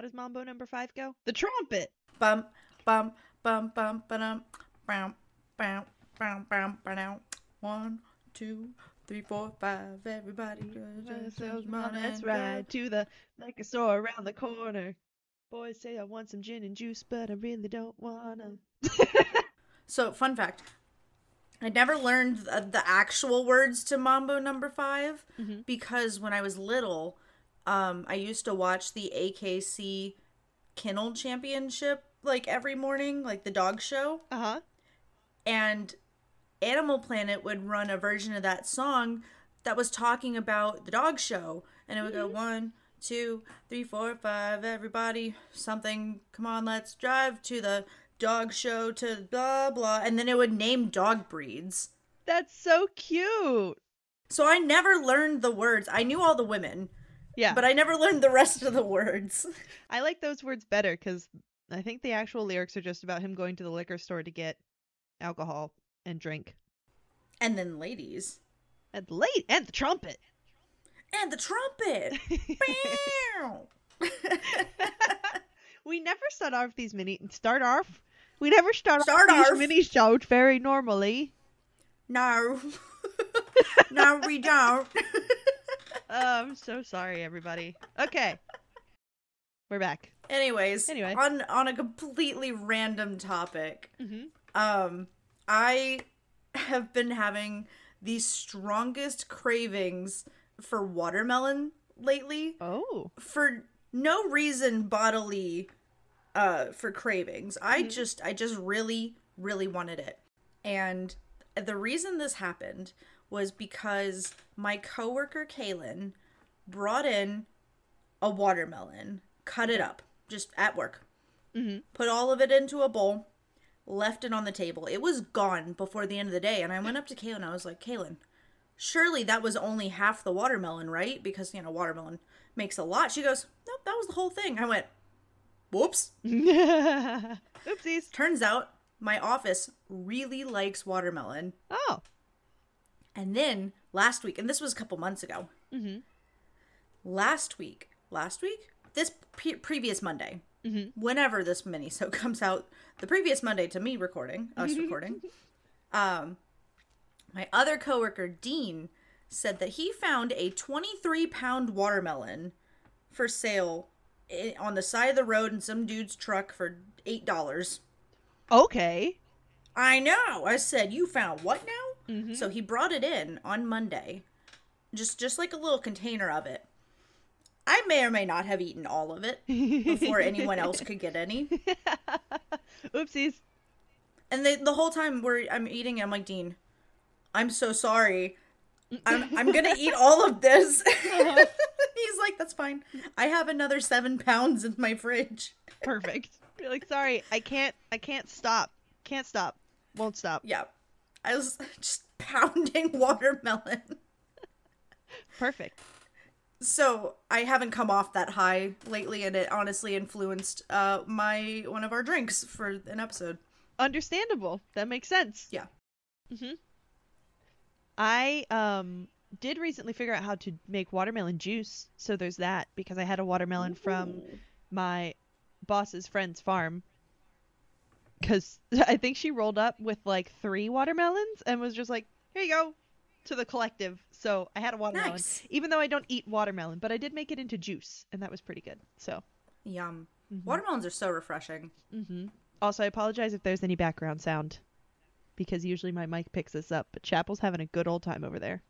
How does Mambo number five go? The trumpet. Bum bum bum bum ba-dum, bam bam bam bam ba-dum. One, two, three, four, five. Everybody, Let's ride to the liquor store around the corner. Boys say I want some gin and juice, but I really don't wanna. So, fun fact. I never learned the, the actual words to Mambo number 5 Mhm. because when I was little, um, I used to watch the AKC Kennel Championship like every morning, like the dog show. Uh huh. And Animal Planet would run a version of that song that was talking about the dog show. And it would go one, two, three, four, five, everybody, something, come on, let's drive to the dog show to blah, blah. And then it would name dog breeds. That's so cute. So I never learned the words. I knew all the women, Yeah, but I never learned the rest of the words. I like those words better because I think the actual lyrics are just about him going to the liquor store to get alcohol and drink. And then ladies. And the late and the trumpet. And the trumpet. We never start off these mini start off. We never start, Start off these off. mini shows very normally. no. no, we don't. Oh, I'm so sorry, everybody. Okay, we're back. Anyways, Anyway. on on a completely random topic, Mm-hmm. um, I have been having the strongest cravings for watermelon lately Oh, for no reason bodily uh for cravings. I Mhm. just I just really really wanted it. And the reason this happened was because my coworker Kaylin brought in a watermelon, cut it up just at work. mm-hmm. Put all of it into a bowl, left it on the table. It was gone before the end of the day and I went up to Kaylin. I was like, "Kaylin, surely that was only half the watermelon, right? Because, you know, watermelon makes a lot." She goes, "Nope, that was the whole thing." I went, "Whoops." Oopsies. Turns out my office really likes watermelon. Oh. And then last week, and this was a couple months ago, Mm-hmm. last week, last week, this pre- previous Monday, Mhm. whenever this mini so comes out, the previous Monday to me recording, us recording, um, my other coworker Dean said that he found a 23 pound watermelon for sale on the side of the road in some dude's truck for eight dollars. Okay. I know. I said, "You found what now?" Mhm. So he brought it in on Monday, just just like a little container of it. I may or may not have eaten all of it before anyone else could get any. Oopsies. And they, the whole time we're I'm eating, it, I'm like, Dean, I'm so sorry. I'm I'm gonna eat all of this. He's like, that's fine. I have another seven pounds in my fridge. Perfect. You're like, sorry, I can't. I can't stop. Can't stop. Won't stop. Yeah, I was just pounding watermelon. Perfect. So I haven't come off that high lately, and it honestly influenced uh my one of our drinks for an episode. Understandable. That makes sense. Yeah. Mm-hmm. I um did recently figure out how to make watermelon juice, so there's that because I had a watermelon from my boss's friend's farm. Cuz I think she rolled up with like 3 watermelons and was just like, "Here you go." To the collective. So, I had a watermelon. Nice. Even though I don't eat watermelon, but I did make it into juice and that was pretty good. So, Yum. Mhm. Watermelons are so refreshing. Mm-hmm. Also, I apologize if there's any background sound because usually my mic picks this up, but Chapel's having a good old time over there.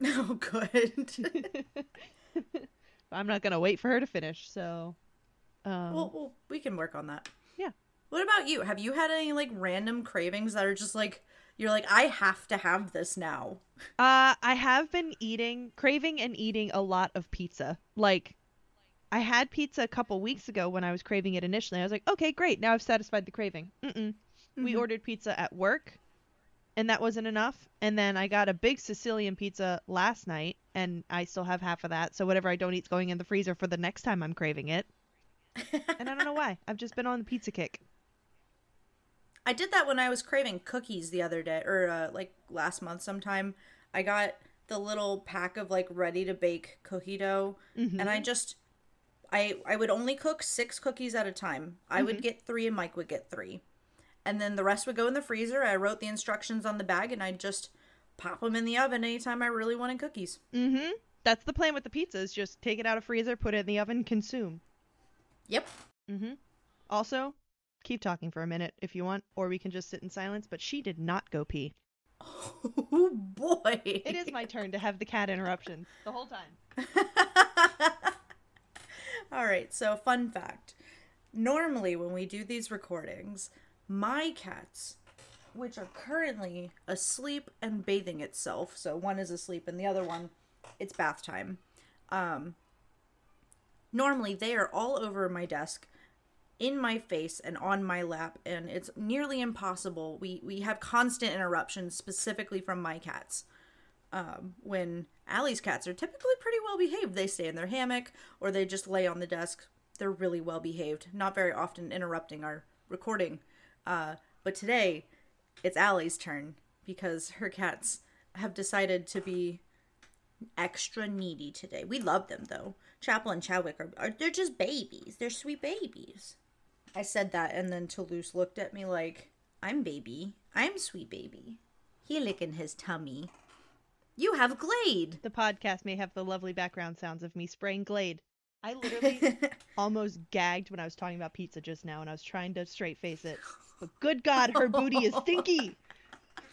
Oh, good. I'm not gonna wait for her to finish, so. Um, well, well, we can work on that. What about you? Have you had any like random cravings that are just like you're like I have to have this now? uh, I have been eating, craving and eating a lot of pizza. Like, I had pizza a couple weeks ago when I was craving it initially. I was like, okay, great, now I've satisfied the craving. Mm-mm. We Mhm. ordered pizza at work, and that wasn't enough. And then I got a big Sicilian pizza last night, and I still have half of that. So whatever I don't eat's going in the freezer for the next time I'm craving it. And I don't know why. I've just been on the pizza kick. I did that when I was craving cookies the other day, or uh, like last month sometime. I got the little pack of like ready to bake cookie dough, Mhm. and I just I I would only cook six cookies at a time. I would get three, and Mike would get three, and then the rest would go in the freezer. I wrote the instructions on the bag, and I'd just pop them in the oven anytime I really wanted cookies. Mm-hmm. That's the plan with the pizzas. Just take it out of freezer, put it in the oven, consume. Yep. Mm-hmm. Also, keep talking for a minute if you want, or we can just sit in silence. But she did not go pee. Oh boy. It is my turn to have the cat interruptions the whole time. All right, so fun fact. Normally, when we do these recordings, my cats, which are currently asleep and bathing itself, so one is asleep and the other one, it's bath time. Um, normally, they are all over my desk, in my face, and on my lap, and it's nearly impossible. We we have constant interruptions, specifically from my cats um, when Allie's cats are typically pretty well behaved. They stay in their hammock or they just lay on the desk. They're really well behaved, not very often interrupting our recording. Uh, but today, it's Allie's turn because her cats have decided to be extra needy today. We love them though. Chapel and Chadwick are, are they're just babies. They're sweet babies. I said that and then Toulouse looked at me like, I'm baby. I'm sweet baby. He licking his tummy. You have Glade. The podcast may have the lovely background sounds of me spraying Glade. I literally almost gagged when I was talking about pizza just now, and I was trying to straight face it. But good God, her booty is stinky.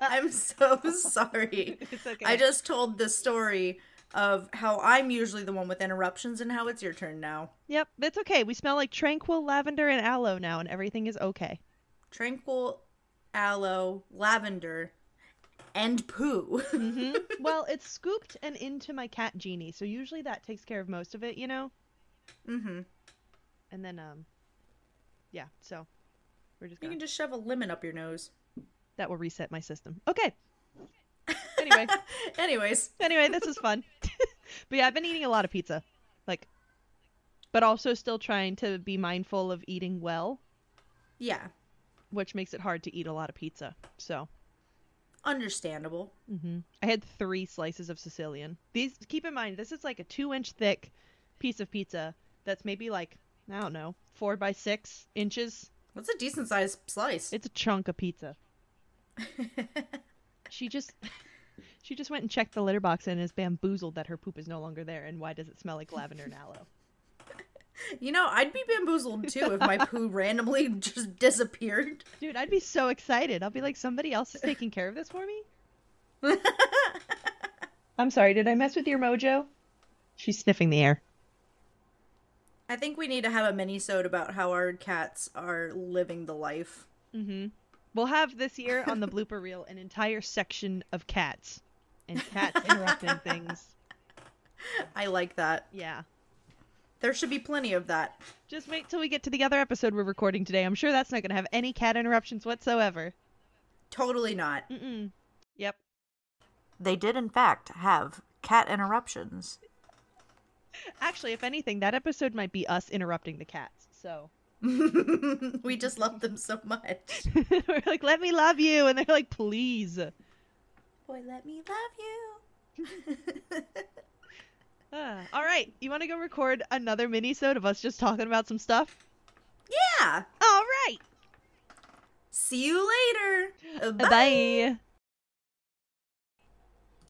I'm so sorry. It's okay. I just told the story of how I'm usually the one with interruptions and how it's your turn now. Yep, it's okay. We smell like tranquil lavender and aloe now, and everything is okay. Tranquil, aloe, lavender, and poo. hmm well, it's scooped and into my cat genie, so usually that takes care of most of it, you know. mm-hmm. And then, um, yeah. So we're just You can just shove a lemon up your nose. that will reset my system. Okay. Anyway, Anyways, anyway, this is fun. but yeah, I've been eating a lot of pizza, like, but also still trying to be mindful of eating well, yeah, which makes it hard to eat a lot of pizza. So. understandable. Mm-hmm. I had three slices of Sicilian. These, keep in mind, this is like a two-inch thick piece of pizza that's maybe like I don't know, four by six inches. That's a decent sized slice. It's a chunk of pizza. She just, she just went and checked the litter box and is bamboozled that her poop is no longer there. And why does it smell like lavender and aloe? you know, I'd be bamboozled too if my poo randomly just disappeared. Dude, I'd be so excited. I'll be like, somebody else is taking care of this for me. I'm sorry. Did I mess with your mojo? She's sniffing the air. I think we need to have a mini sode about how our cats are living the life. Mm-hmm. We'll have this year on the blooper reel an entire section of cats and cats interrupting things. I like that. Yeah. There should be plenty of that. Just wait till we get to the other episode we're recording today. I'm sure that's not going to have any cat interruptions whatsoever. Totally not. Mm-mm. Yep. They did, in fact, have cat interruptions. Actually, if anything, that episode might be us interrupting the cats. So we just love them so much. we're like, "Let me love you," and they're like, "Please." Boy, let me love you. Ah, all right, you want to go record another mini-sode of us just talking about some stuff? yeah. All right. See you later. Bye.